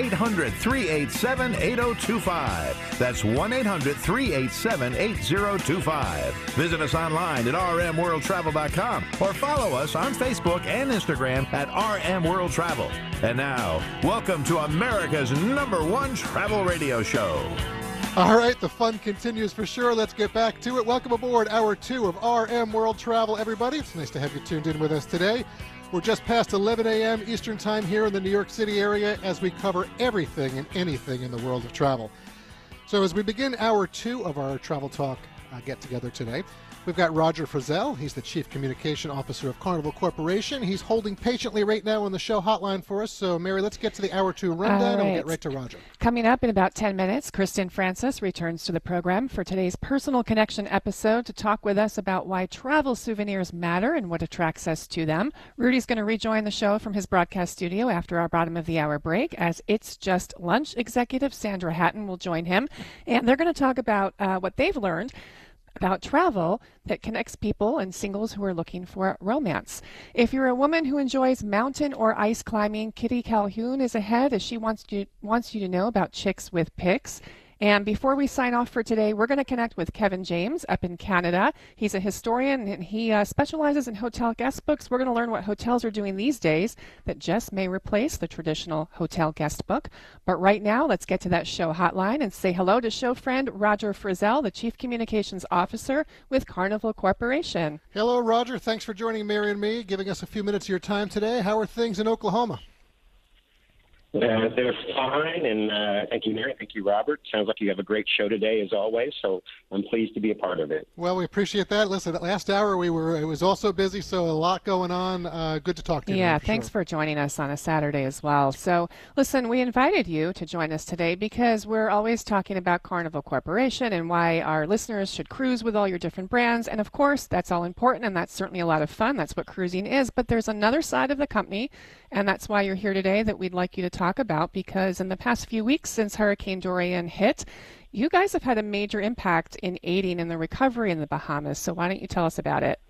800 387 8025. That's 1 800 387 8025. Visit us online at rmworldtravel.com or follow us on Facebook and Instagram at RM World Travel. And now, welcome to America's number one travel radio show. All right, the fun continues for sure. Let's get back to it. Welcome aboard hour two of RM World Travel, everybody. It's nice to have you tuned in with us today. We're just past 11 a.m. Eastern Time here in the New York City area as we cover everything and anything in the world of travel. So, as we begin hour two of our Travel Talk uh, get together today, we've got Roger Frizzell. He's the Chief Communication Officer of Carnival Corporation. He's holding patiently right now on the show hotline for us. So, Mary, let's get to the hour two rundown and we'll get right to Roger. Coming up in about 10 minutes, Kristin Francis returns to the program for today's Personal Connection episode to talk with us about why travel souvenirs matter and what attracts us to them. Rudy's going to rejoin the show from his broadcast studio after our bottom of the hour break as It's Just Lunch executive Sandra Hattan will join him. And they're going to talk about uh, what they've learned about travel that connects people and singles who are looking for romance. If you're a woman who enjoys mountain or ice climbing, Kitty Calhoun is ahead as she wants you wants you to know about Chicks with Picks. And before we sign off for today, we're going to connect with Kevin James up in Canada. He's a historian and he uh, specializes in hotel guest books. We're going to learn what hotels are doing these days that just may replace the traditional hotel guest book. But right now, let's get to that show hotline and say hello to show friend Roger Frizzell, the Chief Communications Officer with Carnival Corporation. Hello, Roger. Thanks for joining Mary and me, giving us a few minutes of your time today. How are things in Oklahoma? Uh, they're fine, and uh, thank you, Mary. Thank you, Robert. Sounds like you have a great show today, as always. So I'm pleased to be a part of it. Well, we appreciate that. Listen, last hour we were it was also busy, so a lot going on. Uh, good to talk to you. Yeah, for thanks sure. for joining us on a Saturday as well. So, listen, we invited you to join us today because we're always talking about Carnival Corporation and why our listeners should cruise with all your different brands. And of course, that's all important and that's certainly a lot of fun. That's what cruising is. But there's another side of the company, and that's why you're here today that we'd like you to talk about because in the past few weeks since Hurricane Dorian hit, you guys have had a major impact in aiding in the recovery in the Bahamas. So, why don't you tell us about it?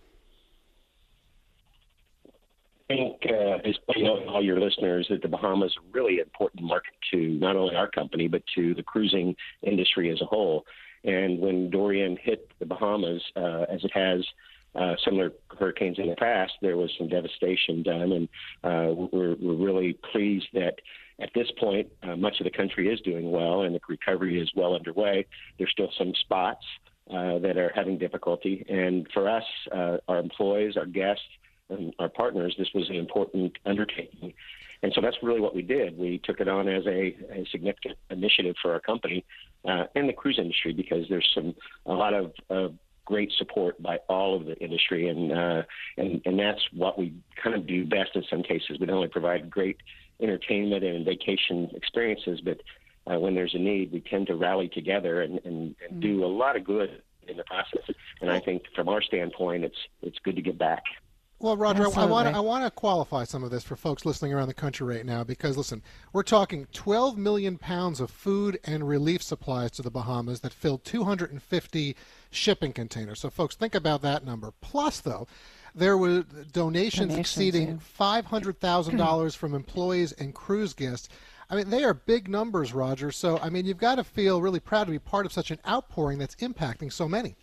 I think, uh, as you know, all your listeners, that the Bahamas are really important market to not only our company but to the cruising industry as a whole. And when Dorian hit the Bahamas, uh, as it has uh, similar hurricanes in the past, there was some devastation done, and uh, we're, we're really pleased that at this point, uh, much of the country is doing well, and the recovery is well underway. There's still some spots uh, that are having difficulty, and for us, uh, our employees, our guests, and our partners, this was an important undertaking. And so that's really what we did. We took it on as a, a significant initiative for our company uh, and the cruise industry because there's some a lot of great support by all of the industry, and uh, and and that's what we kind of do best in some cases. We not only provide great entertainment and vacation experiences, but uh, when there's a need, we tend to rally together and, and, and do a lot of good in the process. And I think from our standpoint, it's it's good to give back. Well, Roger, I want to I want to qualify some of this for folks listening around the country right now because listen, we're talking 12 million pounds of food and relief supplies to the Bahamas that filled 250 shipping containers. So, folks, think about that number. Plus, though, there were donations, Donations, exceeding yeah. $500,000 from employees and cruise guests. I mean, they are big numbers, Roger. So, I mean, you've got to feel really proud to be part of such an outpouring that's impacting so many.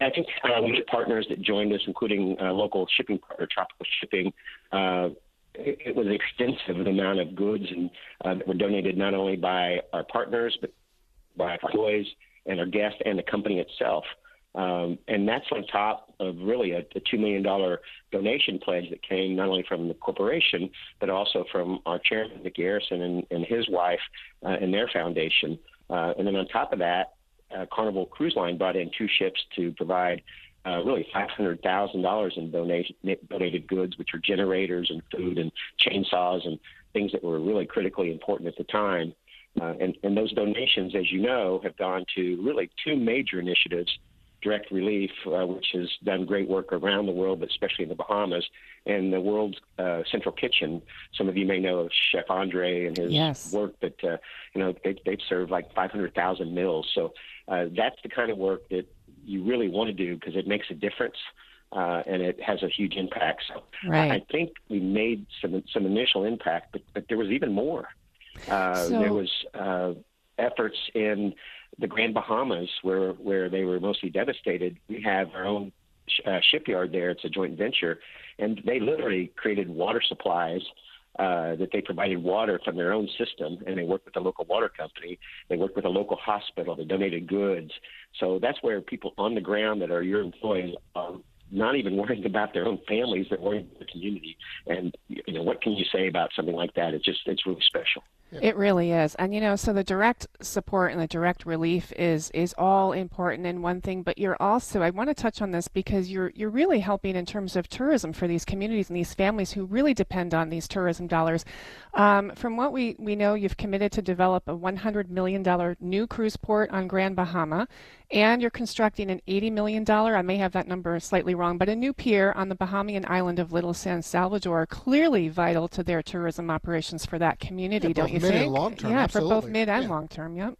I think uh, we had partners that joined us, including uh, local shipping partner, Tropical Shipping. Uh, it, it was extensive the amount of goods and uh, that were donated not only by our partners but by our employees and our guests and the company itself. Um, and that's on top of really a, a $2 million donation pledge that came not only from the corporation, but also from our chairman, Micky Arison, and, and his wife uh, and their foundation. Uh, and then on top of that, uh, Carnival Cruise Line brought in two ships to provide uh, really $500,000 in donated goods, which are generators and food and chainsaws and things that were really critically important at the time. Uh, and, and those donations, as you know, have gone to really two major initiatives direct relief, uh, which has done great work around the world, but especially in the Bahamas, and the World's uh, Central Kitchen. Some of you may know of Chef Andre and his yes. work that, uh, you know, they, they've served like 500,000 meals. So uh, that's the kind of work that you really want to do because it makes a difference. Uh, and it has a huge impact. So right. I think we made some some initial impact, but, but there was even more. Uh, so, there was uh, efforts in the Grand Bahamas, where where they were mostly devastated, we have our own sh- uh, shipyard there. It's a joint venture, and they literally created water supplies uh, that they provided water from their own system, and they worked with the local water company. They worked with a local hospital. They donated goods. So that's where people on the ground that are your employees are not even worrying about their own families; they're worrying about the community. And you know, what can you say about something like that? It's just it's really special. It really is. And you know, so the direct support and the direct relief is is all important in one thing, but you're also I want to touch on this because you're you're really helping in terms of tourism for these communities and these families who really depend on these tourism dollars. Um, from what we, we know, you've committed to develop a $100 million new cruise port on Grand Bahama, and you're constructing an $80 million, I may have that number slightly wrong, but a new pier on the Bahamian island of Little San Salvador, clearly vital to their tourism operations for that community, yeah, don't you mid? And long term, yeah, absolutely. for both mid and yeah. long term, yep.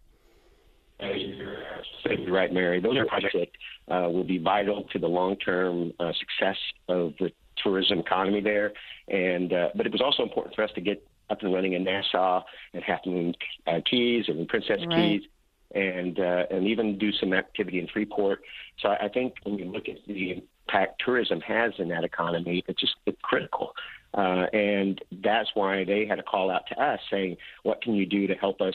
You're right, Mary. Those are projects that uh, will be vital to the long-term uh, success of the tourism economy there. And uh, but it was also important for us to get up and running in Nassau and Half Moon uh, Cays and Princess right. Cays, and uh, and even do some activity in Freeport. So I think when you look at the impact tourism has in that economy, it's just it's critical. Uh, and that's why they had a call out to us saying, what can you do to help us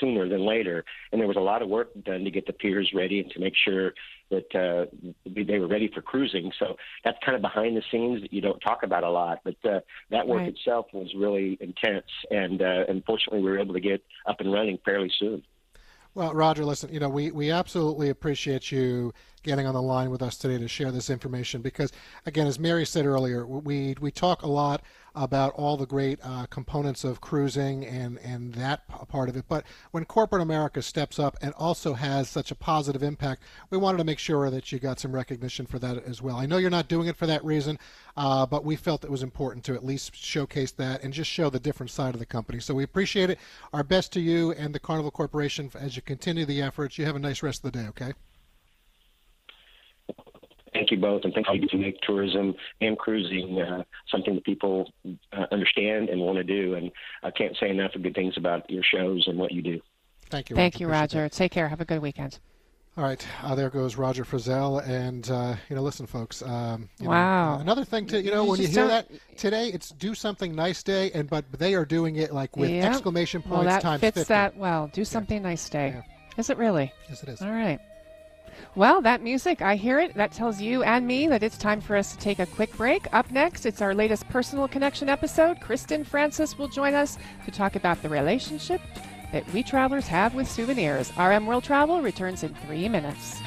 sooner than later? And there was a lot of work done to get the piers ready and to make sure that uh, they were ready for cruising. So that's kind of behind the scenes that you don't talk about a lot. But uh, that work right. itself was really intense. And uh, unfortunately, we were able to get up and running fairly soon. Well, Roger, listen, you know, we, we absolutely appreciate you getting on the line with us today to share this information because, again, as Mary said earlier, we, we talk a lot about all the great uh, components of cruising and, and that part of it. But when corporate America steps up and also has such a positive impact, we wanted to make sure that you got some recognition for that as well. I know you're not doing it for that reason, uh, but we felt it was important to at least showcase that and just show the different side of the company. So we appreciate it. Our best to you and the Carnival Corporation as you continue the efforts. You have a nice rest of the day, okay? Thank you both, and thank you to make tourism and cruising uh, something that people uh, understand and want to do. And I can't say enough of good things about your shows and what you do. Thank you. Thank Roger. you, Roger. Take care. Have a good weekend. All right, uh, there goes Roger Frizzell, and uh, you know, listen, folks. Um, wow. Know, another thing to you know, you when you hear don't... that today, it's do something nice day, and but they are doing it like with yep. exclamation points well, that times fits 50. that well. Do something yeah. nice day. Yeah. Is it really? Yes, it is. All right. Well, that music, I hear it. That tells you and me that it's time for us to take a quick break. Up next, it's our latest Personal Connection episode. Kristin Francis will join us to talk about the relationship that we travelers have with souvenirs. RM World Travel returns in three minutes.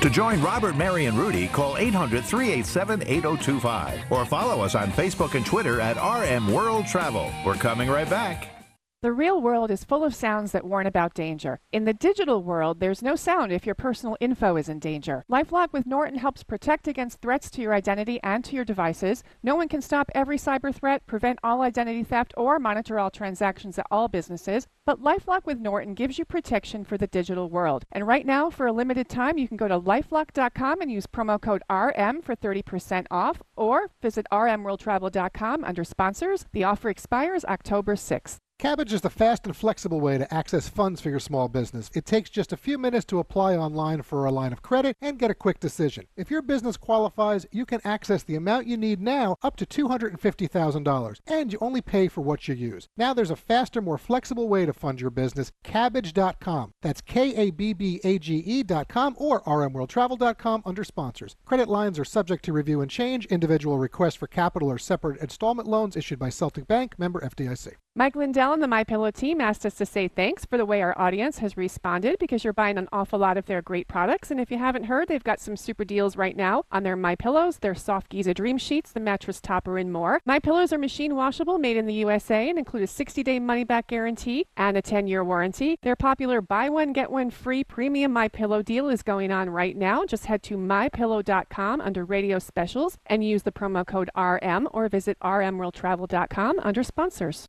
To join Robert, Mary, and Rudy, call 800 387 8025 or follow us on Facebook and Twitter at RM World Travel. We're coming right back. The real world is full of sounds that warn about danger. In the digital world, there's no sound if your personal info is in danger. Lifelock with Norton helps protect against threats to your identity and to your devices. No one can stop every cyber threat, prevent all identity theft, or monitor all transactions at all businesses. But Lifelock with Norton gives you protection for the digital world. And right now, for a limited time, you can go to lifelock.com and use promo code RM for 30% off, or visit rmworldtravel.com under sponsors. The offer expires October 6th. Kabbage is the fast and flexible way to access funds for your small business. It takes just a few minutes to apply online for a line of credit and get a quick decision. If your business qualifies, you can access the amount you need now up to $250,000, and you only pay for what you use. Now there's a faster, more flexible way to fund your business, kabbage.com. That's K-A-B-B-A-G-E E.com or rmworldtravel.com under sponsors. Credit lines are subject to review and change. Individual requests for capital or separate installment loans issued by Celtic Bank, member FDIC. Mike Lindell and the My Pillow team asked us to say thanks for the way our audience has responded because you're buying an awful lot of their great products. And if you haven't heard, they've got some super deals right now on their My Pillows, their Soft Giza Dream Sheets, the mattress topper, and more. My Pillows are machine washable, made in the USA, and include a 60-day money-back guarantee and a 10-year warranty. Their popular buy one get one free premium My Pillow deal is going on right now. Just head to mypillow.com under Radio Specials and use the promo code RM or visit rmworldtravel.com under sponsors.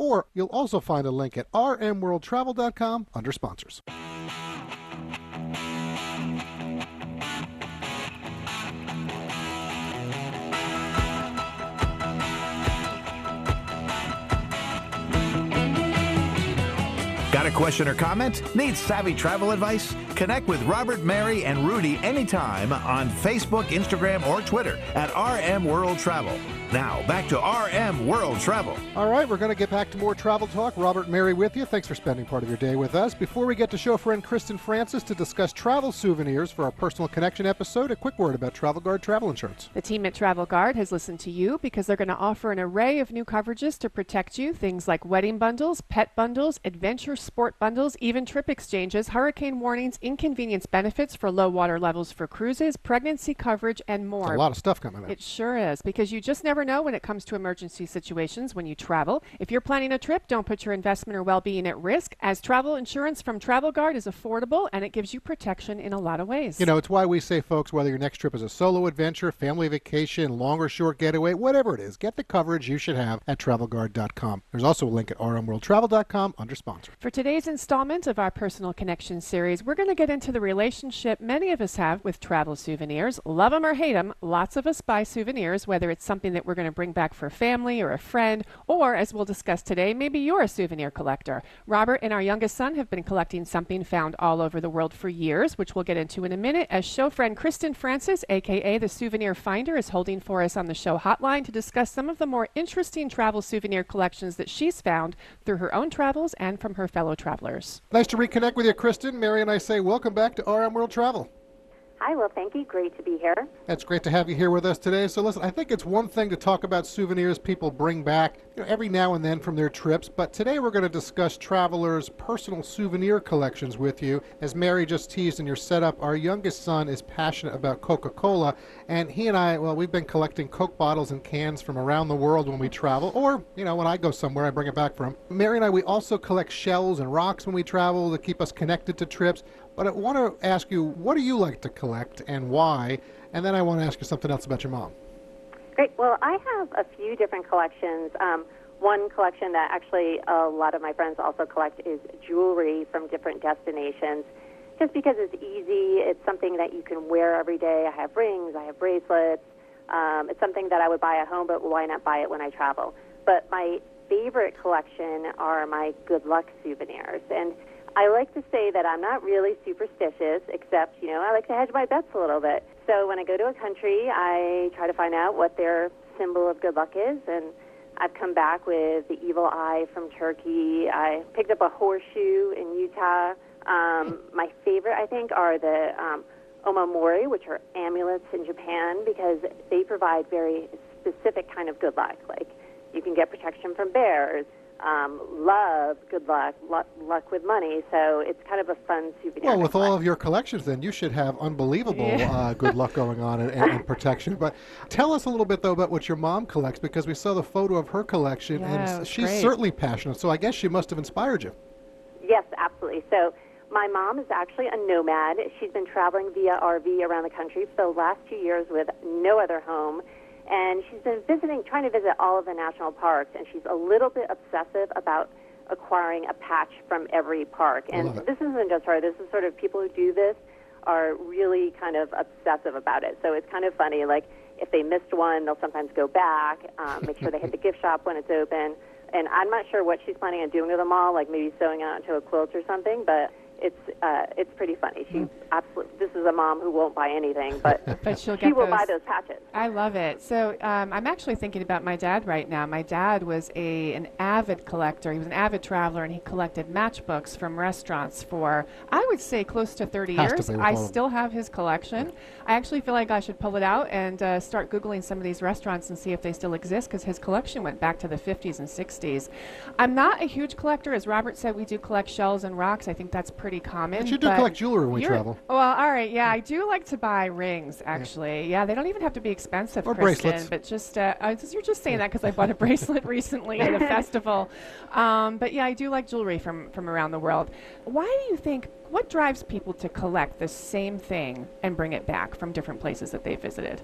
or you'll also find a link at rmworldtravel.com under sponsors. Got a question or comment? Need savvy travel advice? Connect with Robert, Mary, and Rudy anytime on Facebook, Instagram, or Twitter at RM World Travel. Now, back to RM World Travel. All right, we're going to get back to more travel talk. Robert Mary with you. Thanks for spending part of your day with us. Before we get to show friend Kristin Francis to discuss travel souvenirs for our personal connection episode, a quick word about Travel Guard travel insurance. The team at Travel Guard has listened to you because they're going to offer an array of new coverages to protect you. Things like wedding bundles, pet bundles, adventure sport bundles, even trip exchanges, hurricane warnings, inconvenience benefits for low water levels for cruises, pregnancy coverage, and more. It's a lot of stuff coming up. It sure is because you just never know when it comes to emergency situations when you travel. If you're planning a trip, don't put your investment or well being at risk, as travel insurance from Travel Guard is affordable and it gives you protection in a lot of ways. You know, it's why we say, folks, whether your next trip is a solo adventure, family vacation, long or short getaway, whatever it is, get the coverage you should have at travelguard.com. There's also a link at rmworldtravel.com under sponsor. For today's installment of our Personal Connection series, we're going to get into the relationship many of us have with travel souvenirs. Love them or hate them, lots of us buy souvenirs, whether it's something that we're going to bring back for family or a friend, or as we'll discuss today, maybe you're a souvenir collector. Robert and our youngest son have been collecting something found all over the world for years, which we'll get into in a minute, as show friend Kristin Francis, aka the Souvenir Finder, is holding for us on the show hotline to discuss some of the more interesting travel souvenir collections that she's found through her own travels and from her fellow travelers. Nice to reconnect with you, Kristin. Mary and I say welcome back to RM World Travel. Hi, well, thank you. Great to be here. It's great to have you here with us today. So, listen, I think it's one thing to talk about souvenirs people bring back you know, every now and then from their trips, but today we're going to discuss travelers' personal souvenir collections with you. As Mary just teased in your setup, our youngest son is passionate about Coca Cola, and he and I, well, we've been collecting Coke bottles and cans from around the world when we travel, or, you know, when I go somewhere, I bring it back for him. Mary and I, we also collect shells and rocks when we travel to keep us connected to trips. But I want to ask you, what do you like to collect and why? And then I want to ask you something else about your mom. Great. Well, I have a few different collections. Um, one collection that actually a lot of my friends also collect is jewelry from different destinations. Just because it's easy, it's something that you can wear every day. I have rings, I have bracelets. Um, it's something that I would buy at home, but why not buy it when I travel? But my favorite collection are my good luck souvenirs. And I like to say that I'm not really superstitious, except, you know, I like to hedge my bets a little bit. So when I go to a country, I try to find out what their symbol of good luck is, and I've come back with the evil eye from Turkey. I picked up a horseshoe in Utah. Um, my favorite, I think, are the um, omamori, which are amulets in Japan, because they provide very specific kind of good luck. Like you can get protection from bears um, love, good luck, luck, luck with money. So it's kind of a fun souvenir. Well, with all of your collections, then you should have unbelievable yeah. uh, good luck going on and, and, protection. But tell us a little bit though about what your mom collects because we saw the photo of her collection, yeah, and she's great. certainly passionate. So I guess she must have inspired you. Yes, absolutely. So. My mom is actually a nomad. She's been traveling via RV around the country for the last two years with no other home and she's been visiting, trying to visit all of the national parks, and she's a little bit obsessive about acquiring a patch from every park. And this isn't just her. This is sort of people who do this are really kind of obsessive about it. So it's kind of funny. Like if they missed one, they'll sometimes go back, um, make sure they hit the gift shop when it's open. And I'm not sure what she's planning on doing with them all, like maybe sewing out into a quilt or something. But it's uh, it's pretty funny. She absolutely. This is a mom who won't buy anything, but But she'll get she get will those. buy those patches. I love it. So um, I'm actually thinking about my dad right now. My dad was a an avid collector. He was an avid traveler, and he collected matchbooks from restaurants for I would say close to 30 Has years. be with I all of them. still have his collection. I actually feel like I should pull it out and uh, start googling some of these restaurants and see if they still exist because his collection went back to the 50s and 60s. I'm not a huge collector, as Robert said. We do collect shells and rocks. I think that's pretty common. But you do collect jewelry when we you're- travel. Well, all right, yeah, I do like to buy rings. Actually, yeah, they don't even have to be expensive, Or Kristin, bracelets. But just uh, just- you're just saying that because I bought a bracelet recently at a festival. Um, but yeah, I do like jewelry from from around the world. Why do you think? What drives people to collect the same thing and bring it back from different places that they visited?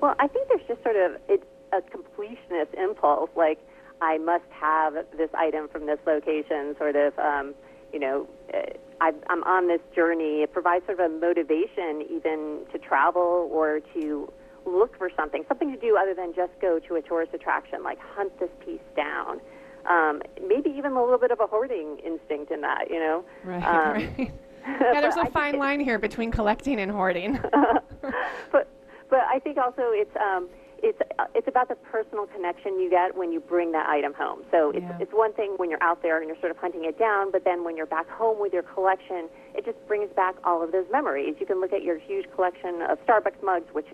Well, I think there's just sort of it's a completionist impulse, like I must have this item from this location. Sort of, um, you know, uh, I, I'm on this journey. It provides sort of a motivation, even to travel or to look for something, something to do other than just go to a tourist attraction, like hunt this piece down. Um, maybe even a little bit of a hoarding instinct in that, you know. Right. Um, right. yeah, there's a fine line here between collecting and hoarding. but but I think also it's um, it's uh, it's about the personal connection you get when you bring that item home. So it's Yeah. it's one thing when you're out there and you're sort of hunting it down, but then when you're back home with your collection, it just brings back all of those memories. You can look at your huge collection of Starbucks mugs, which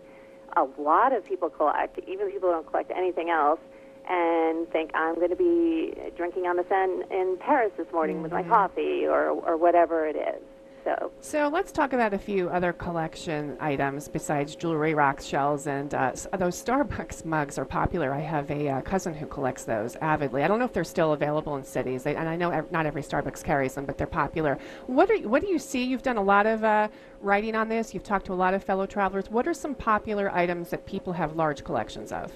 a lot of people collect, even people who don't collect anything else. And think I'm going to be drinking on the Seine in Paris this morning with my coffee, or or whatever it is. So So let's talk about a few other collection items besides jewelry, rocks, shells, and uh, those Starbucks mugs are popular. I have a uh, cousin who collects those avidly. I don't know if they're still available in cities, they, and I know ev- not every Starbucks carries them, but they're popular. What are what do you see? You've done a lot of uh, writing on this. You've talked to a lot of fellow travelers. What are some popular items that people have large collections of?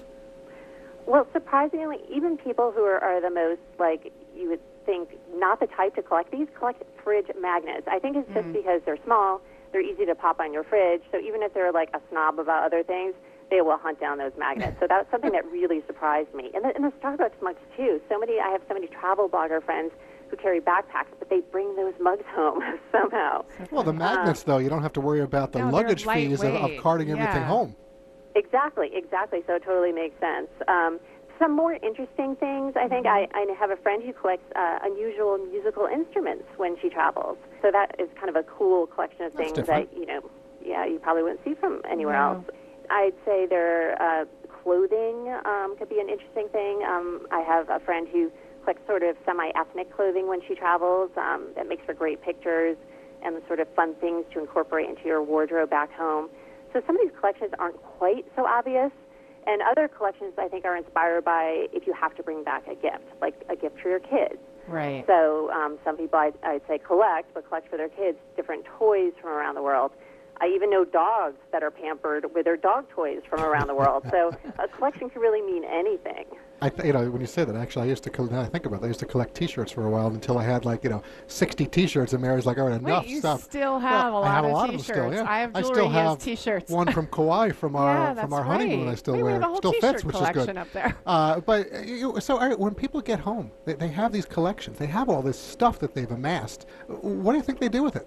Well, surprisingly, even people who are, are the most like you would think not the type to collect these collect fridge magnets. I think it's just mm. because they're small, they're easy to pop on your fridge. So even if they're like a snob about other things, they will hunt down those magnets. so that's something that really surprised me. And the, and the Starbucks mugs too. So many I have so many travel blogger friends who carry backpacks, but they bring those mugs home somehow. Well, the magnets, um, though, you don't have to worry about the No, luggage fees of, of carting everything Yeah. home. Exactly, exactly. So it totally makes sense. Um, some more interesting things. I think I, I have a friend who collects uh, unusual musical instruments when she travels. So that is kind of a cool collection of things that you know, yeah, you probably wouldn't see from anywhere No. else. I'd say their uh, clothing um, could be an interesting thing. Um, I have a friend who collects sort of semi-ethnic clothing when she travels. Um, that makes for great pictures and the sort of fun things to incorporate into your wardrobe back home. So some of these collections aren't quite so obvious, and other collections I think are inspired by if you have to bring back a gift, like a gift for your kids. Right. So um, some people I'd, I'd say collect, but collect for their kids different toys from around the world. I even know dogs that are pampered with their dog toys from around the world. So a collection can really mean anything. I th- you know, when you say that, actually, I used to, col- now I think about it, I used to collect T-shirts for a while until I had like, you know, 60 T-shirts, and Mary's like, all right, enough Wait, you stuff. still have Well, a I lot have of a lot t-shirts. of them still, yeah. I have I still have t-shirts. one from Kauai from our yeah, from that's our honeymoon. I still Wait, we wear. have a still fits, which is good. up there. Uh, but uh, you, so all right, when people get home, they, they have these collections. They have all this stuff that they've amassed. What do you think they do with it?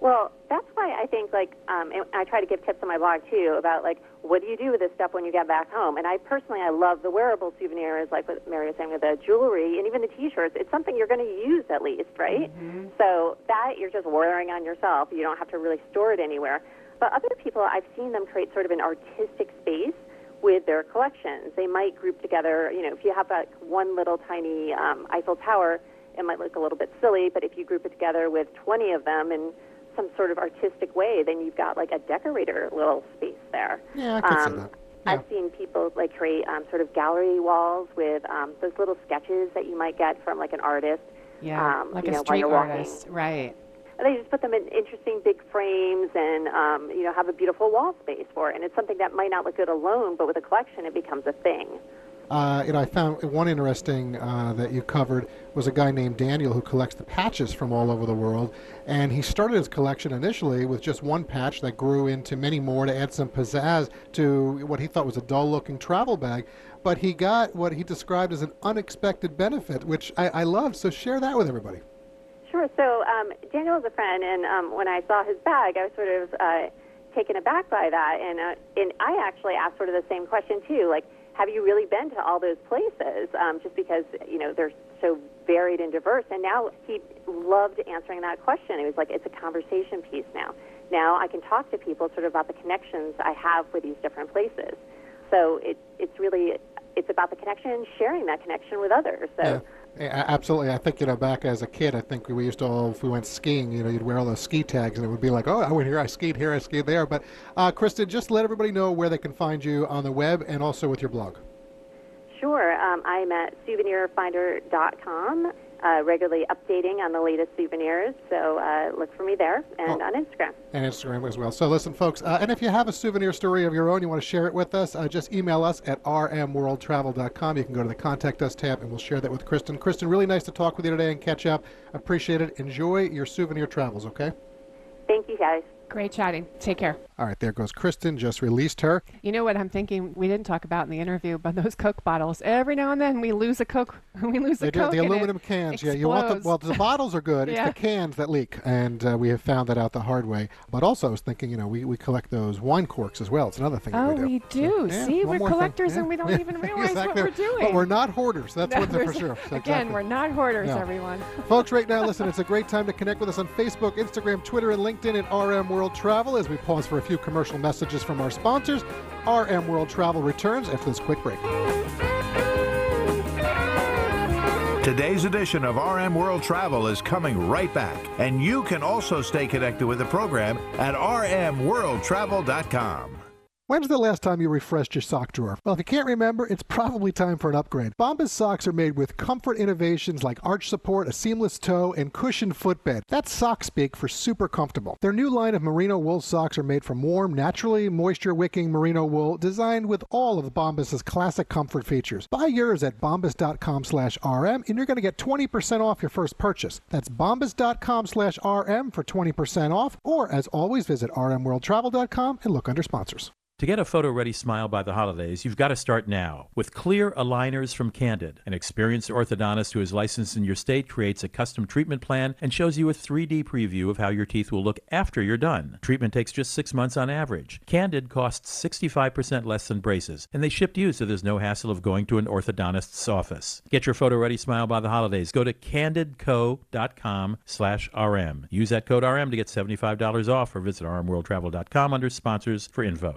Well, that's why I think like um, I try to give tips on my blog too about like what do you do with this stuff when you get back home. And I personally I love the wearable souvenirs like what Mary was saying with the jewelry and even the T-shirts. It's something you're going to use at least, right? So that you're just wearing on yourself. You don't have to really store it anywhere. But other people, I've seen them create sort of an artistic space with their collections. They might group together. You know, if you have like one little tiny um, Eiffel Tower, it might look a little bit silly. But if you group it together with 20 of them and some sort of artistic way, then you've got like a decorator little space there. Yeah, I could Um, see that. Yeah. I've seen people like create um, sort of gallery walls with um, those little sketches that you might get from like an artist. Yeah, um, like you a know, while street artist. Right. And they just put them in interesting big frames and um, you know have a beautiful wall space for it. And it's something that might not look good alone, but with a collection, it becomes a thing. Uh, know, I found one interesting uh, that you covered was a guy named Daniel who collects the patches from all over the world, and he started his collection initially with just one patch that grew into many more to add some pizzazz to what he thought was a dull-looking travel bag. But he got what he described as an unexpected benefit, which I, I loved. So share that with everybody. Sure. So um, Daniel is a friend, and um, when I saw his bag, I was sort of uh, taken aback by that. And uh, and I actually asked sort of the same question too, like, have you really been to all those places? Um, just because you know they're so varied and diverse. And now he loved answering that question. He was like, it's a conversation piece now. Now I can talk to people sort of about the connections I have with these different places. So it, it's really it's about the connection, and sharing that connection with others. So. Yeah. Yeah, absolutely. I think, you know, back as a kid, I think we used to all, if we went skiing, you know, you'd wear all those ski tags and it would be like, oh, I went here, I skied here, I skied there. But, uh, Kristin, just let everybody know where they can find you on the web and also with your blog. Sure. Um, I'm at souvenirfinder.com uh, regularly updating on the latest souvenirs. So uh, look for me there and oh, on Instagram. And Instagram as well. So listen, folks, uh, and if you have a souvenir story of your own, you want to share it with us, uh, just email us at rmworldtravel.com. You can go to the Contact Us tab and we'll share that with Kristin. Kristin, really nice to talk with you today and catch up. Appreciate it. Enjoy your souvenir travels, okay? Thank you, guys. Great chatting. Take care. All right, there goes Kristin. Just released her. You know what I'm thinking? We didn't talk about in the interview, but those Coke bottles. Every now and then we lose a Coke. We lose they a do, Coke. The aluminum cans. Explodes. Yeah, you want the well. The bottles are good. yeah. It's the cans that leak, and uh, we have found that out the hard way. But also, I was thinking, you know, we, we collect those wine corks as well. It's another thing. Oh, we do. we do. So, yeah, See, we're collectors, yeah. and we don't even realize exactly. what we're doing. But we're not hoarders. That's no, one thing for sure. So again, exactly. we're not hoarders, no. everyone. Folks, right now, listen. It's a great time to connect with us on Facebook, Instagram, Twitter, and LinkedIn at RM World Travel as we pause for a few commercial messages from our sponsors. RM World Travel returns after this quick break. Today's edition of RM World Travel is coming right back, and you can also stay connected with the program at rmworldtravel.com. When's the last time you refreshed your sock drawer? Well, if you can't remember, it's probably time for an upgrade. Bombas socks are made with comfort innovations like arch support, a seamless toe, and cushioned footbed. That's sock speak for super comfortable. Their new line of merino wool socks are made from warm, naturally moisture-wicking merino wool designed with all of Bombas' classic comfort features. Buy yours at bombas.com slash RM and you're going to get 20% off your first purchase. That's bombas.com slash RM for 20% off or, as always, visit rmworldtravel.com and look under sponsors. To get a photo ready smile by the holidays, you've got to start now. With clear aligners from Candid, an experienced orthodontist who is licensed in your state creates a custom treatment plan and shows you a 3D preview of how your teeth will look after you're done. Treatment takes just six months on average. Candid costs 65% less than braces, and they ship you so there's no hassle of going to an orthodontist's office. Get your photo ready smile by the holidays. Go to candidco.com slash RM. Use that code RM to get $75 off or visit rmworldtravel.com under sponsors for info.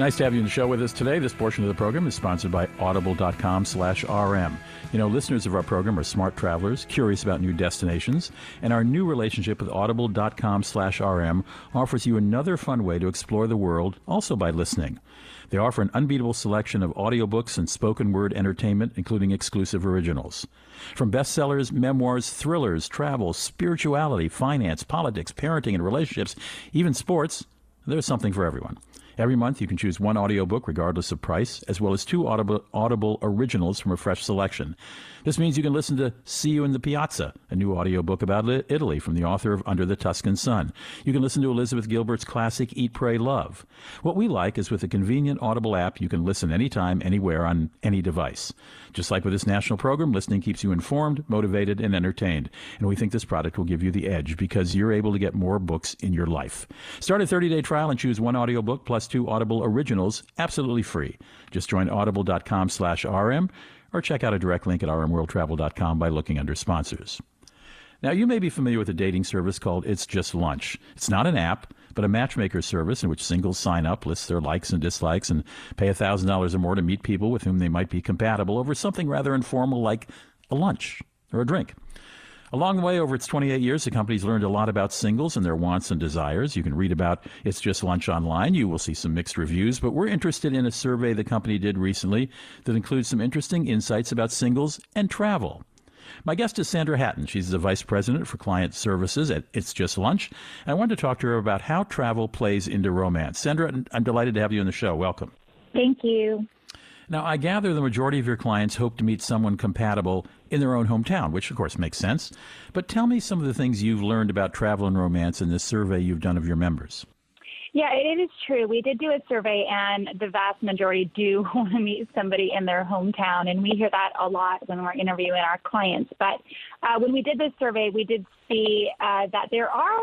Nice to have you in the show with us today. This portion of the program is sponsored by audible.com slash RM. You know, listeners of our program are smart travelers, curious about new destinations, and our new relationship with audible.com slash RM offers you another fun way to explore the world, also by listening. They offer an unbeatable selection of audiobooks and spoken word entertainment, including exclusive originals. From bestsellers, memoirs, thrillers, travel, spirituality, finance, politics, parenting and relationships, even sports, there's something for everyone. Every month, you can choose one audiobook regardless of price, as well as two audible, audible originals from a fresh selection. This means you can listen to See You in the Piazza, a new audiobook about Italy from the author of Under the Tuscan Sun. You can listen to Elizabeth Gilbert's classic Eat, Pray, Love. What we like is with a convenient Audible app, you can listen anytime, anywhere, on any device. Just like with this national program, listening keeps you informed, motivated, and entertained. And we think this product will give you the edge because you're able to get more books in your life. Start a 30-day trial and choose one audiobook plus two Audible originals absolutely free. Just join audible.com slash RM or check out a direct link at rmworldtravel.com by looking under sponsors. Now, you may be familiar with a dating service called It's Just Lunch. It's not an app, but a matchmaker service in which singles sign up, list their likes and dislikes, and pay $1,000 or more to meet people with whom they might be compatible over something rather informal like a lunch or a drink. Along the way, over its 28 years, the company's learned a lot about singles and their wants and desires. You can read about It's Just Lunch online. You will see some mixed reviews, but we're interested in a survey the company did recently that includes some interesting insights about singles and travel. My guest is Sandra Hattan. She's the Vice President for Client Services at It's Just Lunch. And I wanted to talk to her about how travel plays into romance. Sandra, I'm delighted to have you on the show. Welcome. Thank you. Now, I gather the majority of your clients hope to meet someone compatible in their own hometown, which of course makes sense. But tell me some of the things you've learned about travel and romance in this survey you've done of your members. Yeah, it is true. We did do a survey, and the vast majority do want to meet somebody in their hometown, and we hear that a lot when we're interviewing our clients. But uh, when we did this survey, we did see uh, that there are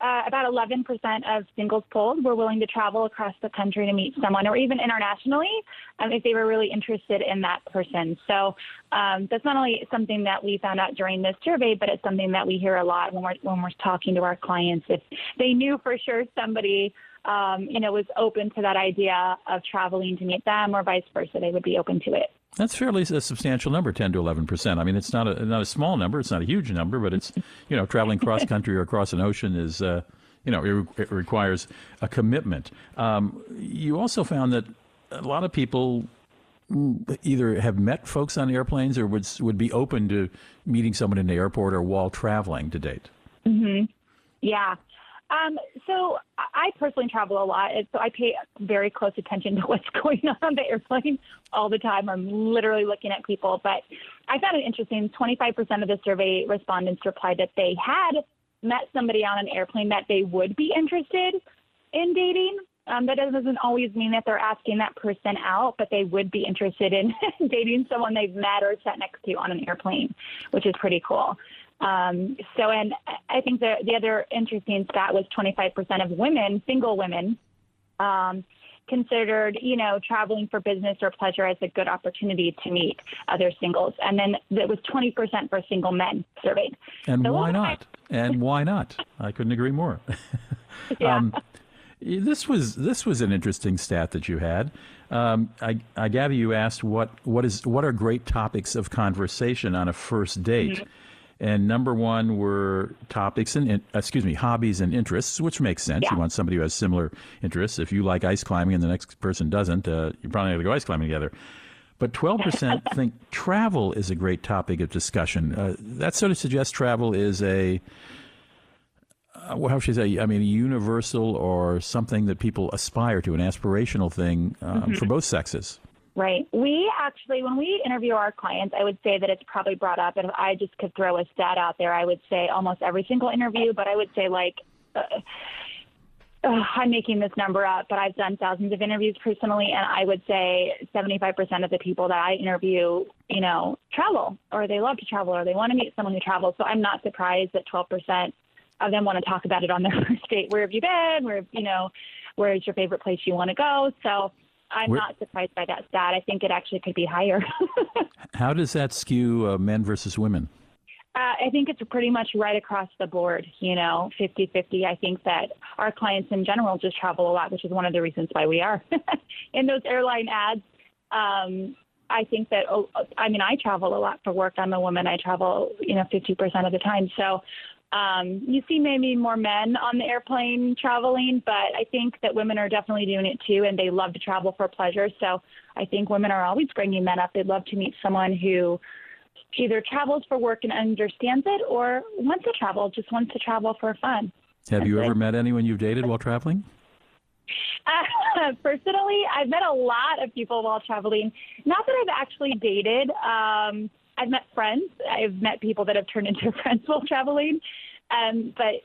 uh, about 11% of singles polled were willing to travel across the country to meet someone or even internationally um, if they were really interested in that person. So um, that's not only something that we found out during this survey, but it's something that we hear a lot when we're, when we're talking to our clients. If they knew for sure somebody um, you know, was open to that idea of traveling to meet them or vice versa, they would be open to it. That's fairly a substantial number, 10 to 11 percent. I mean, it's not a not a small number. It's not a huge number, but it's you know traveling cross country or across an ocean is uh, you know it, it, requires a commitment. Um, you also found that a lot of people either have met folks on airplanes or would would be open to meeting someone in the airport or while traveling to date. Mm-hmm. Yeah, um, so I personally travel a lot, and so I pay very close attention to what's going on on the airplane all the time. I'm literally looking at people. But I found it interesting. 25% of the survey respondents replied that they had met somebody on an airplane that they would be interested in dating. Um, that doesn't always mean that they're asking that person out, but they would be interested in dating someone they've met or sat next to on an airplane, which is pretty cool. Um, so, and I think the, the other interesting stat was 25% of women, single women, um, considered, you know, traveling for business or pleasure as a good opportunity to meet other singles. And then it was 20% for single men surveyed. And so why not? and why not? I couldn't agree more. yeah. Um, this was this was an interesting stat that you had. Um, I, I, gather you asked what what is what are great topics of conversation on a first date. Mm-hmm. And number one were topics and excuse me, hobbies and interests, which makes sense. Yeah. You want somebody who has similar interests. If you like ice climbing and the next person doesn't, uh, you're probably going to go ice climbing together. But 12% think travel is a great topic of discussion. Uh, that sort of suggests travel is a, uh, well, how should I say? I mean, a universal or something that people aspire to, an aspirational thing um, mm-hmm. for both sexes. Right. We actually, when we interview our clients, I would say that it's probably brought up. And if I just could throw a stat out there, I would say almost every single interview, but I would say like, uh, uh, I'm making this number up, but I've done thousands of interviews personally, and I would say 75% of the people that I interview, you know, travel or they love to travel or they want to meet someone who travels. So I'm not surprised that 12% of them want to talk about it on their first date. Where have you been? Where, you know, where is your favorite place you want to go? So I'm Where, not surprised by that stat. I think it actually could be higher. how does that skew uh, men versus women? Uh, I think it's pretty much right across the board, you know, 50 50. I think that our clients in general just travel a lot, which is one of the reasons why we are in those airline ads. Um, I think that, oh, I mean, I travel a lot for work. I'm a woman. I travel, you know, 50% of the time. So um, you see maybe more men on the airplane traveling, but I think that women are definitely doing it too, and they love to travel for pleasure. So I think women are always bringing men up. They'd love to meet someone who either travels for work and understands it, or wants to travel, just wants to travel for fun. Have you ever met anyone you've dated while traveling? Uh, personally, I've met a lot of people while traveling. Not that I've actually dated. Um, I've met friends. I've met people that have turned into friends while traveling. Um, but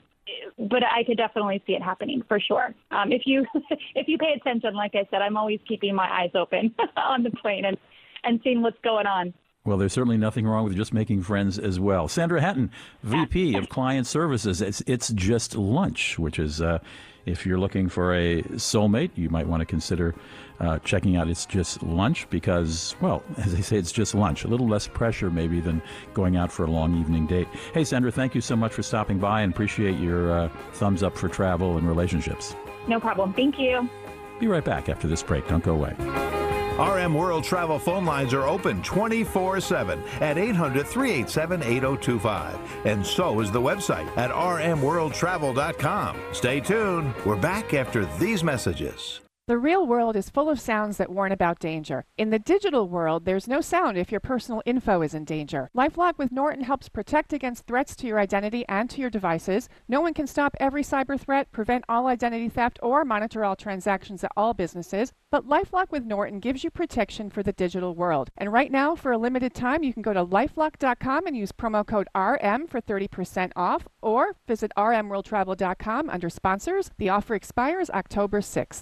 but I could definitely see it happening for sure. Um, if you if you pay attention, like I said, I'm always keeping my eyes open on the plane and and seeing what's going on. Well, there's certainly nothing wrong with just making friends as well. Sandra Hattan, VP of Client Services. It's it's just lunch, which is uh, if you're looking for a soulmate, you might want to consider uh, checking out It's Just Lunch because, well, as they say, it's just lunch. A little less pressure maybe than going out for a long evening date. Hey, Sandra, thank you so much for stopping by and appreciate your uh, thumbs up for travel and relationships. No problem. Thank you. Be right back after this break. Don't go away. RM World Travel phone lines are open 24 7 at 800 387 8025. And so is the website at rmworldtravel.com. Stay tuned. We're back after these messages. The real world is full of sounds that warn about danger. In the digital world, there's no sound if your personal info is in danger. Lifelock with Norton helps protect against threats to your identity and to your devices. No one can stop every cyber threat, prevent all identity theft, or monitor all transactions at all businesses. But Lifelock with Norton gives you protection for the digital world. And right now, for a limited time, you can go to lifelock.com and use promo code RM for 30% off, or visit rmworldtravel.com under sponsors. The offer expires October 6th.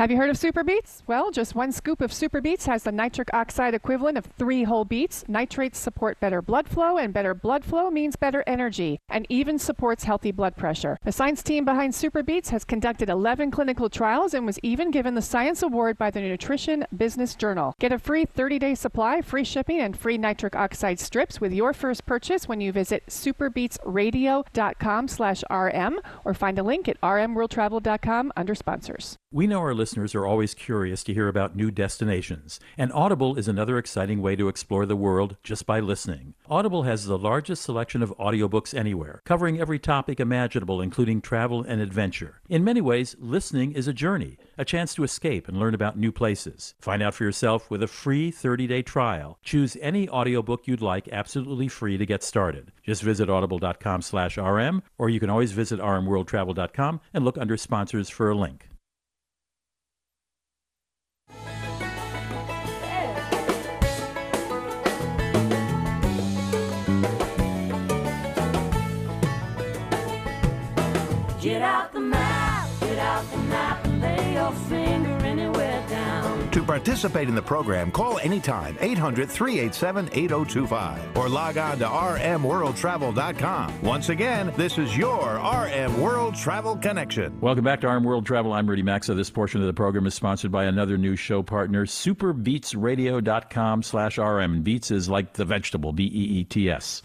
Have you heard of Super Beets? Well, just one scoop of Super Beets has the nitric oxide equivalent of three whole beets. Nitrates support better blood flow, and better blood flow means better energy, and even supports healthy blood pressure. The science team behind Super Beets has conducted 11 clinical trials and was even given the Science Award by the Nutrition Business Journal. Get a free 30-day supply, free shipping, and free nitric oxide strips with your first purchase when you visit superbeetsradio.com slash rm or find a link at rmworldtravel.com under sponsors. We know our listeners are always curious to hear about new destinations, and Audible is another exciting way to explore the world just by listening. Audible has the largest selection of audiobooks anywhere, covering every topic imaginable, including travel and adventure. In many ways, listening is a journey, a chance to escape and learn about new places. Find out for yourself with a free 30-day trial. Choose any audiobook you'd like absolutely free to get started. Just visit audible.com/rm or you can always visit rmworldtravel.com and look under sponsors for a link. Get out the map, get out the map, and lay your finger anywhere down. To participate in the program, call anytime 800 387 8025 or log on to rmworldtravel.com. Once again, this is your RM World Travel Connection. Welcome back to RM World Travel. I'm Rudy Maxa. This portion of the program is sponsored by another new show partner, superbeetsradio.com slash RM. Beets is like the vegetable, B E E T S.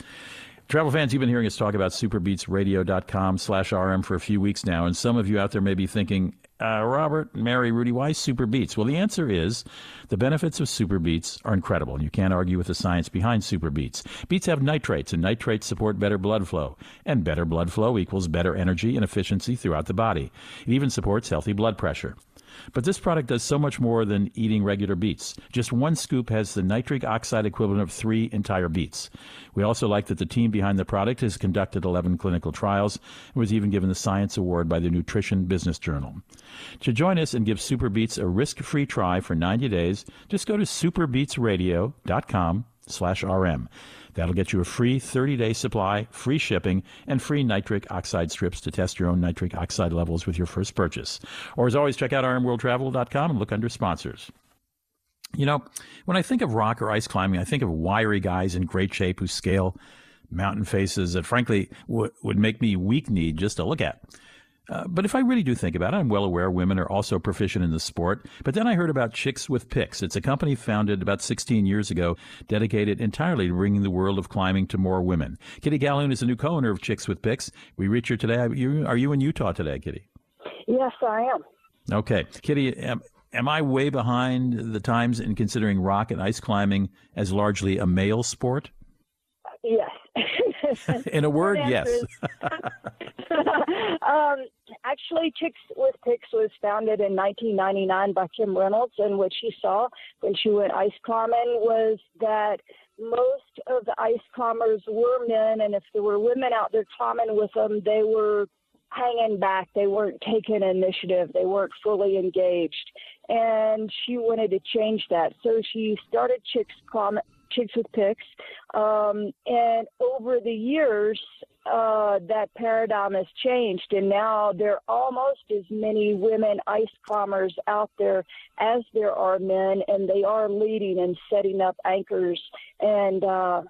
Travel fans, you've been hearing us talk about superbeetsradio.com slash RM for a few weeks now, and some of you out there may be thinking, uh, Robert, Mary, Rudy, why Super Beets? Well, the answer is the benefits of Super Beets are incredible, and you can't argue with the science behind Super Beets. Beets have nitrates, and nitrates support better blood flow, and better blood flow equals better energy and efficiency throughout the body. It even supports healthy blood pressure. But this product does so much more than eating regular beets. Just one scoop has the nitric oxide equivalent of three entire beets. We also like that the team behind the product has conducted 11 clinical trials and was even given the Science Award by the Nutrition Business Journal. To join us and give Super Beets a risk-free try for 90 days, just go to superbeetsradio.com slash RM. That'll get you a free 30-day supply, free shipping, and free nitric oxide strips to test your own nitric oxide levels with your first purchase. Or as always, check out rmworldtravel.com and look under sponsors. You know, when I think of rock or ice climbing, I think of wiry guys in great shape who scale mountain faces that frankly w- would make me weak kneed just to look at. Uh, but if I really do think about it, I'm well aware women are also proficient in the sport. But then I heard about Chicks with Picks. It's a company founded about 16 years ago, dedicated entirely to bringing the world of climbing to more women. Kitty Calhoun is the new co-owner of Chicks with Picks. We reach her today. Are you, in Utah today, Kitty? Yes, I am. Okay, Kitty. Um, am I way behind the times in considering rock and ice climbing as largely a male sport? Yes. in a word, yes. um, actually, Chicks with Picks was founded in 1999 by Kim Reynolds, and what she saw when she went ice climbing was that most of the ice climbers were men, and if there were women out there climbing with them, they were hanging back. They weren't taking initiative. They weren't fully engaged. And she wanted to change that. So she started Chicks Climb Chicks with Picks. Um, and over the years, uh, that paradigm has changed, and now there are almost as many women ice climbers out there as there are men, and they are leading and setting up anchors, and uh,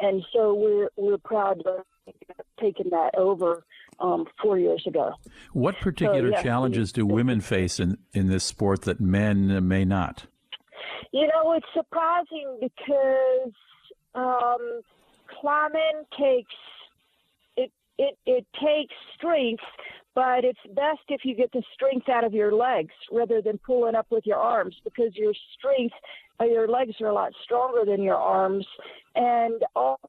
and so we're we're proud to have taken that over um, four years ago. What particular yes, challenges do women face in, in this sport that men may not? You know, it's surprising because um, climbing takes it, it it takes strength, but it's best if you get the strength out of your legs rather than pulling up with your arms because your strength, uh, your legs are a lot stronger than your arms, and also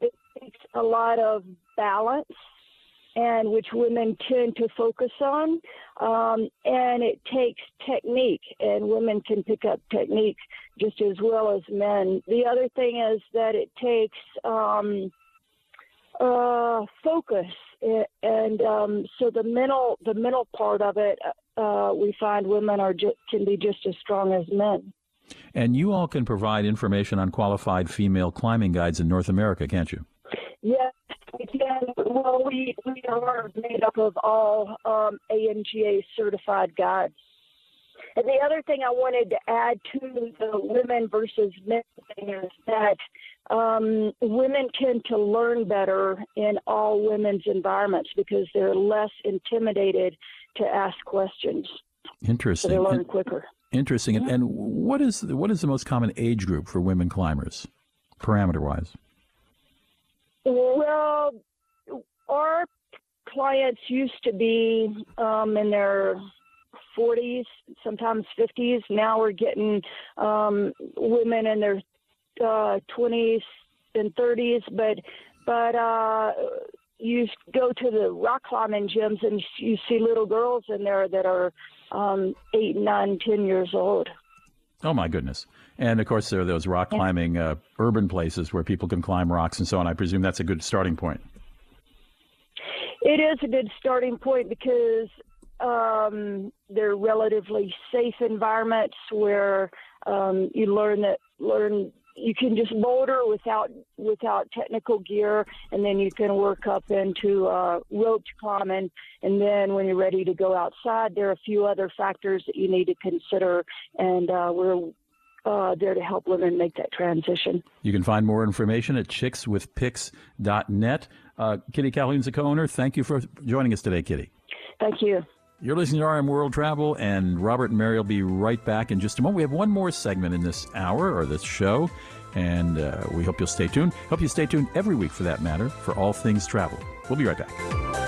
it takes a lot of balance and which women tend to focus on. Um, and it takes technique, and women can pick up technique just as well as men. The other thing is that it takes um, uh, focus, and um, so the mental the mental part of it, uh, we find women are ju- can be just as strong as men. And you all can provide information on qualified female climbing guides in North America, can't you? Yes, we can. Well, we, we are made up of all um, AMGA certified guides. And the other thing I wanted to add to the women versus men thing is that um, women tend to learn better in all women's environments because they're less intimidated to ask questions. So Interesting. they learn In- quicker. Interesting. And, and what is what is the most common age group for women climbers, parameter wise? Well, our clients used to be um, in their 40s, sometimes 50s. Now we're getting um, women in their uh, 20s and 30s, but but uh, you go to the rock climbing gyms and you see little girls in there that are um, eight, nine, ten years old. Oh my goodness! And of course, there are those rock climbing uh, urban places where people can climb rocks and so on. I presume that's a good starting point. It is a good starting point because um, they're relatively safe environments where um, you learn that learn you can just boulder without without technical gear, and then you can work up into uh, roped climbing. And then when you're ready to go outside, there are a few other factors that you need to consider, and uh, we're uh, there to help women make that transition. You can find more information at chickswithpicks.net. Uh, Kitty Calhoun's a co-owner. Thank you for joining us today, Kitty. Thank you. You're listening to RM World Travel, and Robert and Mary will be right back in just a moment. We have one more segment in this hour or this show, and uh, we hope you'll stay tuned. Hope you stay tuned every week, for that matter, for all things travel. We'll be right back.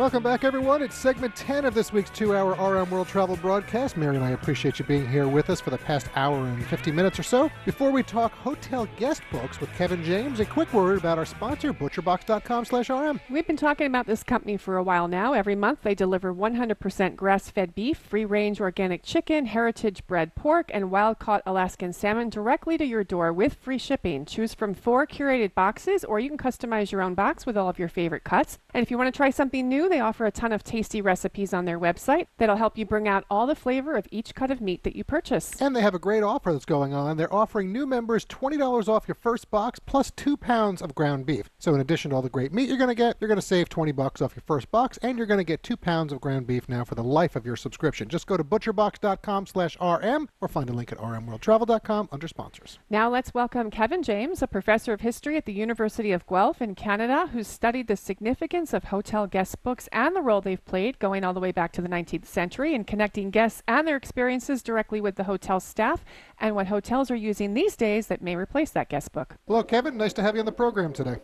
Welcome back, everyone. It's segment 10 of this week's two hour RM World Travel broadcast. Mary and I appreciate you being here with us for the past hour and 50 minutes or so. Before we talk hotel guest books with Kevin James, a quick word about our sponsor, butcherbox.com slash RM. We've been talking about this company for a while now. Every month they deliver 100% grass fed beef, free range organic chicken, heritage bred pork, and wild caught Alaskan salmon directly to your door with free shipping. Choose from four curated boxes, or you can customize your own box with all of your favorite cuts. And if you want to try something new, they offer a ton of tasty recipes on their website that'll help you bring out all the flavor of each cut of meat that you purchase. And they have a great offer that's going on. They're offering new members $20 off your first box plus two pounds of ground beef. So in addition to all the great meat you're going to get, you're going to save 20 bucks off your first box, and you're going to get two pounds of ground beef now for the life of your subscription. Just go to butcherbox.com slash RM or find a link at rmworldtravel.com under sponsors. Now let's welcome Kevin James, a professor of history at the University of Guelph in Canada, who's studied the significance of hotel guest books and the role they've played going all the way back to the 19th century in connecting guests and their experiences directly with the hotel staff and what hotels are using these days that may replace that guest book. Hello, Kevin. Nice to have you on the program today.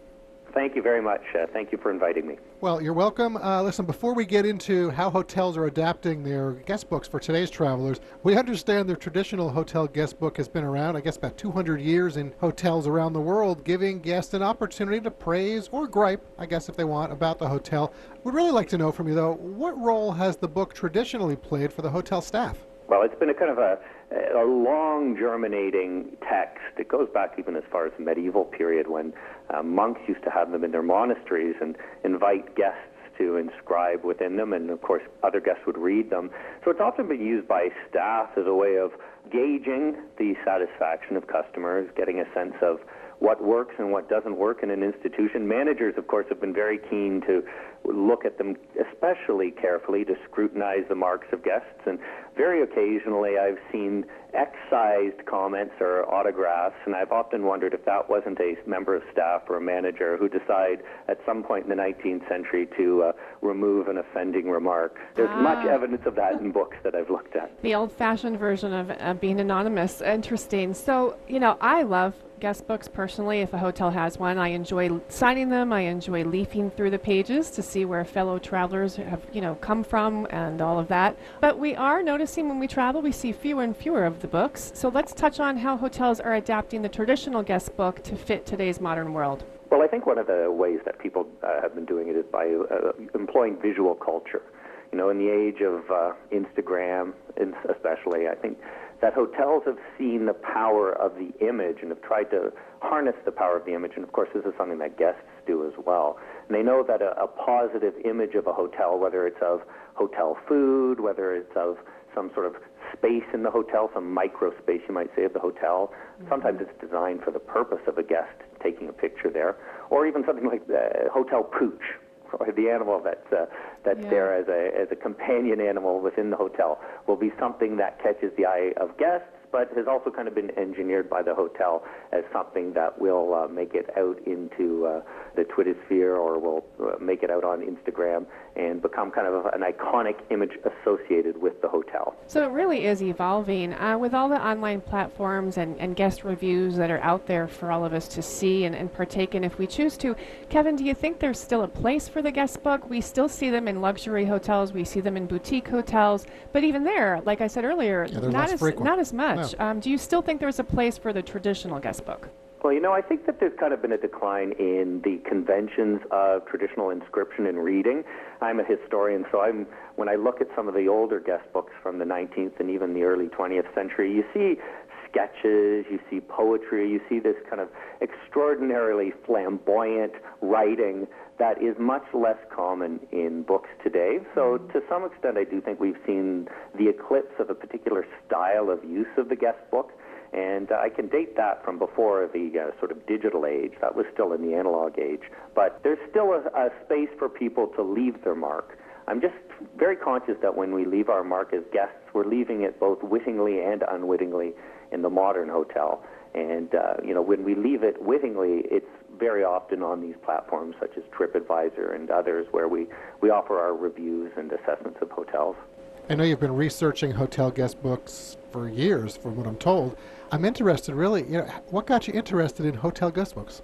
Thank you very much. Uh, thank you for inviting me. Well, you're welcome. Uh, listen, before we get into how hotels are adapting their guest books for today's travelers, we understand the traditional hotel guest book has been around, I guess, about 200 years in hotels around the world, giving guests an opportunity to praise or gripe, I guess, if they want, about the hotel. We'd really like to know from you, though, what role has the book traditionally played for the hotel staff? Well, it's been a kind of a, a long germinating text. It goes back even as far as the medieval period when uh, monks used to have them in their monasteries and invite guests to inscribe within them, and of course, other guests would read them. So it's often been used by staff as a way of gauging the satisfaction of customers, getting a sense of what works and what doesn't work in an institution. Managers, of course, have been very keen to look at them especially carefully to scrutinize the marks of guests. And very occasionally, I've seen excised comments or autographs, and I've often wondered if that wasn't a member of staff or a manager who decided at some point in the 19th century to uh, remove an offending remark. There's Ah. much evidence of that in books that I've looked at. The old fashioned version of uh, being anonymous. Interesting. So, you know, I love guest books personally. If a hotel has one, I enjoy signing them. I enjoy leafing through the pages to see where fellow travelers have, you know, come from and all of that. But we are noticing when we travel, we see fewer and fewer of the books. So let's touch on how hotels are adapting the traditional guest book to fit today's modern world. Well, I think one of the ways that people uh, have been doing it is by uh, employing visual culture. You know, in the age of uh, Instagram, especially, I think that hotels have seen the power of the image and have tried to harness the power of the image. And of course, this is something that guests do as well. And they know that a, a positive image of a hotel, whether it's of hotel food, whether it's of some sort of space in the hotel, some micro space, you might say, of the hotel. Mm-hmm. Sometimes it's designed for the purpose of a guest taking a picture there, or even something like the hotel pooch, or the animal that's uh, that's Yeah. there as a as a companion animal within the hotel will be something that catches the eye of guests, but has also kind of been engineered by the hotel as something that will uh, make it out into uh, the Twitter sphere or will uh, make it out on Instagram and become kind of an iconic image associated with the hotel. So it really is evolving uh, with all the online platforms and, and guest reviews that are out there for all of us to see and, and partake in if we choose to. Kevin, do you think there's still a place for the guest book? We still see them in luxury hotels, we see them in boutique hotels, but even there, like I said earlier, Yeah, not as frequent. not as much. Um, do you still think there's a place for the traditional guest book? Well, you know, I think that there's kind of been a decline in the conventions of traditional inscription and reading. I'm a historian, so I'm when I look at some of the older guest books from the 19th and even the early 20th century, you see sketches, you see poetry, you see this kind of extraordinarily flamboyant writing that is much less common in books today. So, mm-hmm. to some extent, I do think we've seen the eclipse of a particular style of use of the guest book. And uh, I can date that from before the uh, sort of digital age. That was still in the analog age. But there's still a, a space for people to leave their mark. I'm just very conscious that when we leave our mark as guests, we're leaving it both wittingly and unwittingly in the modern hotel. And, uh, you know, when we leave it wittingly, it's very often on these platforms such as TripAdvisor and others where we, we offer our reviews and assessments of hotels. I know you've been researching hotel guest books for years, from what I'm told. I'm interested, really, you know, what got you interested in hotel guest books?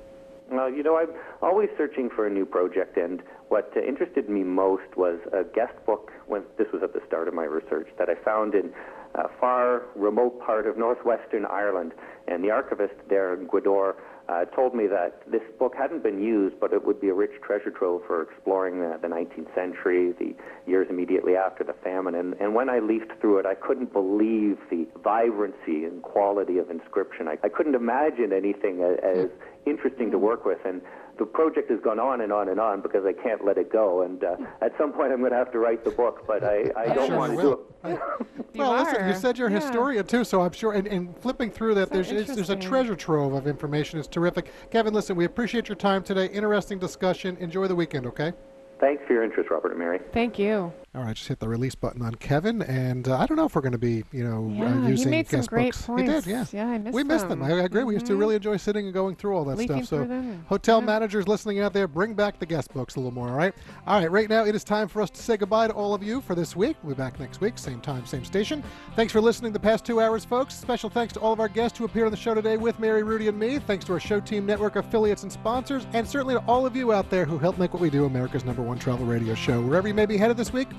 Well, you know, I'm always searching for a new project, and what uh, interested me most was a guest book. When this was at the start of my research, that I found in a far remote part of northwestern Ireland, and the archivist there in Gweedore uh, told me that this book hadn't been used, but it would be a rich treasure trove for exploring the, the 19th century, the years immediately after the famine. And, and when I leafed through it, I couldn't believe the vibrancy and quality of inscription. I, I couldn't imagine anything as, as interesting to work with. And the project has gone on and on and on because I can't let it go. And uh, at some point, I'm going to have to write the book, but I, I I'm don't sure want to do will. it. well, listen, you said you're a Yeah. historian too, so I'm sure. And, and flipping through that, there's it's- there's a treasure trove of information. It's terrific. Kevin, listen, we appreciate your time today. Interesting discussion. Enjoy the weekend, okay? Thanks for your interest, Robert and Mary. Thank you. All right, just hit the release button on Kevin, and uh, I don't know if we're going to be, you know, Yeah, uh, he using made some guest great books. He did, yeah. Yeah, I missed we missed them. them. I agree. We used to Mhm. really enjoy sitting and going through all that Leafing stuff. So, hotel managers listening out there, bring back the guest books a little more. All right. All right. Right now, it is time for us to say goodbye to all of you for this week. We'll be back next week, same time, same station. Thanks for listening the past two hours, folks. Special thanks to all of our guests who appeared on the show today with Mary, Rudy, and me. Thanks to our show team network affiliates and sponsors, and certainly to all of you out there who help make what we do America's number one travel radio show. Wherever you may be headed this week,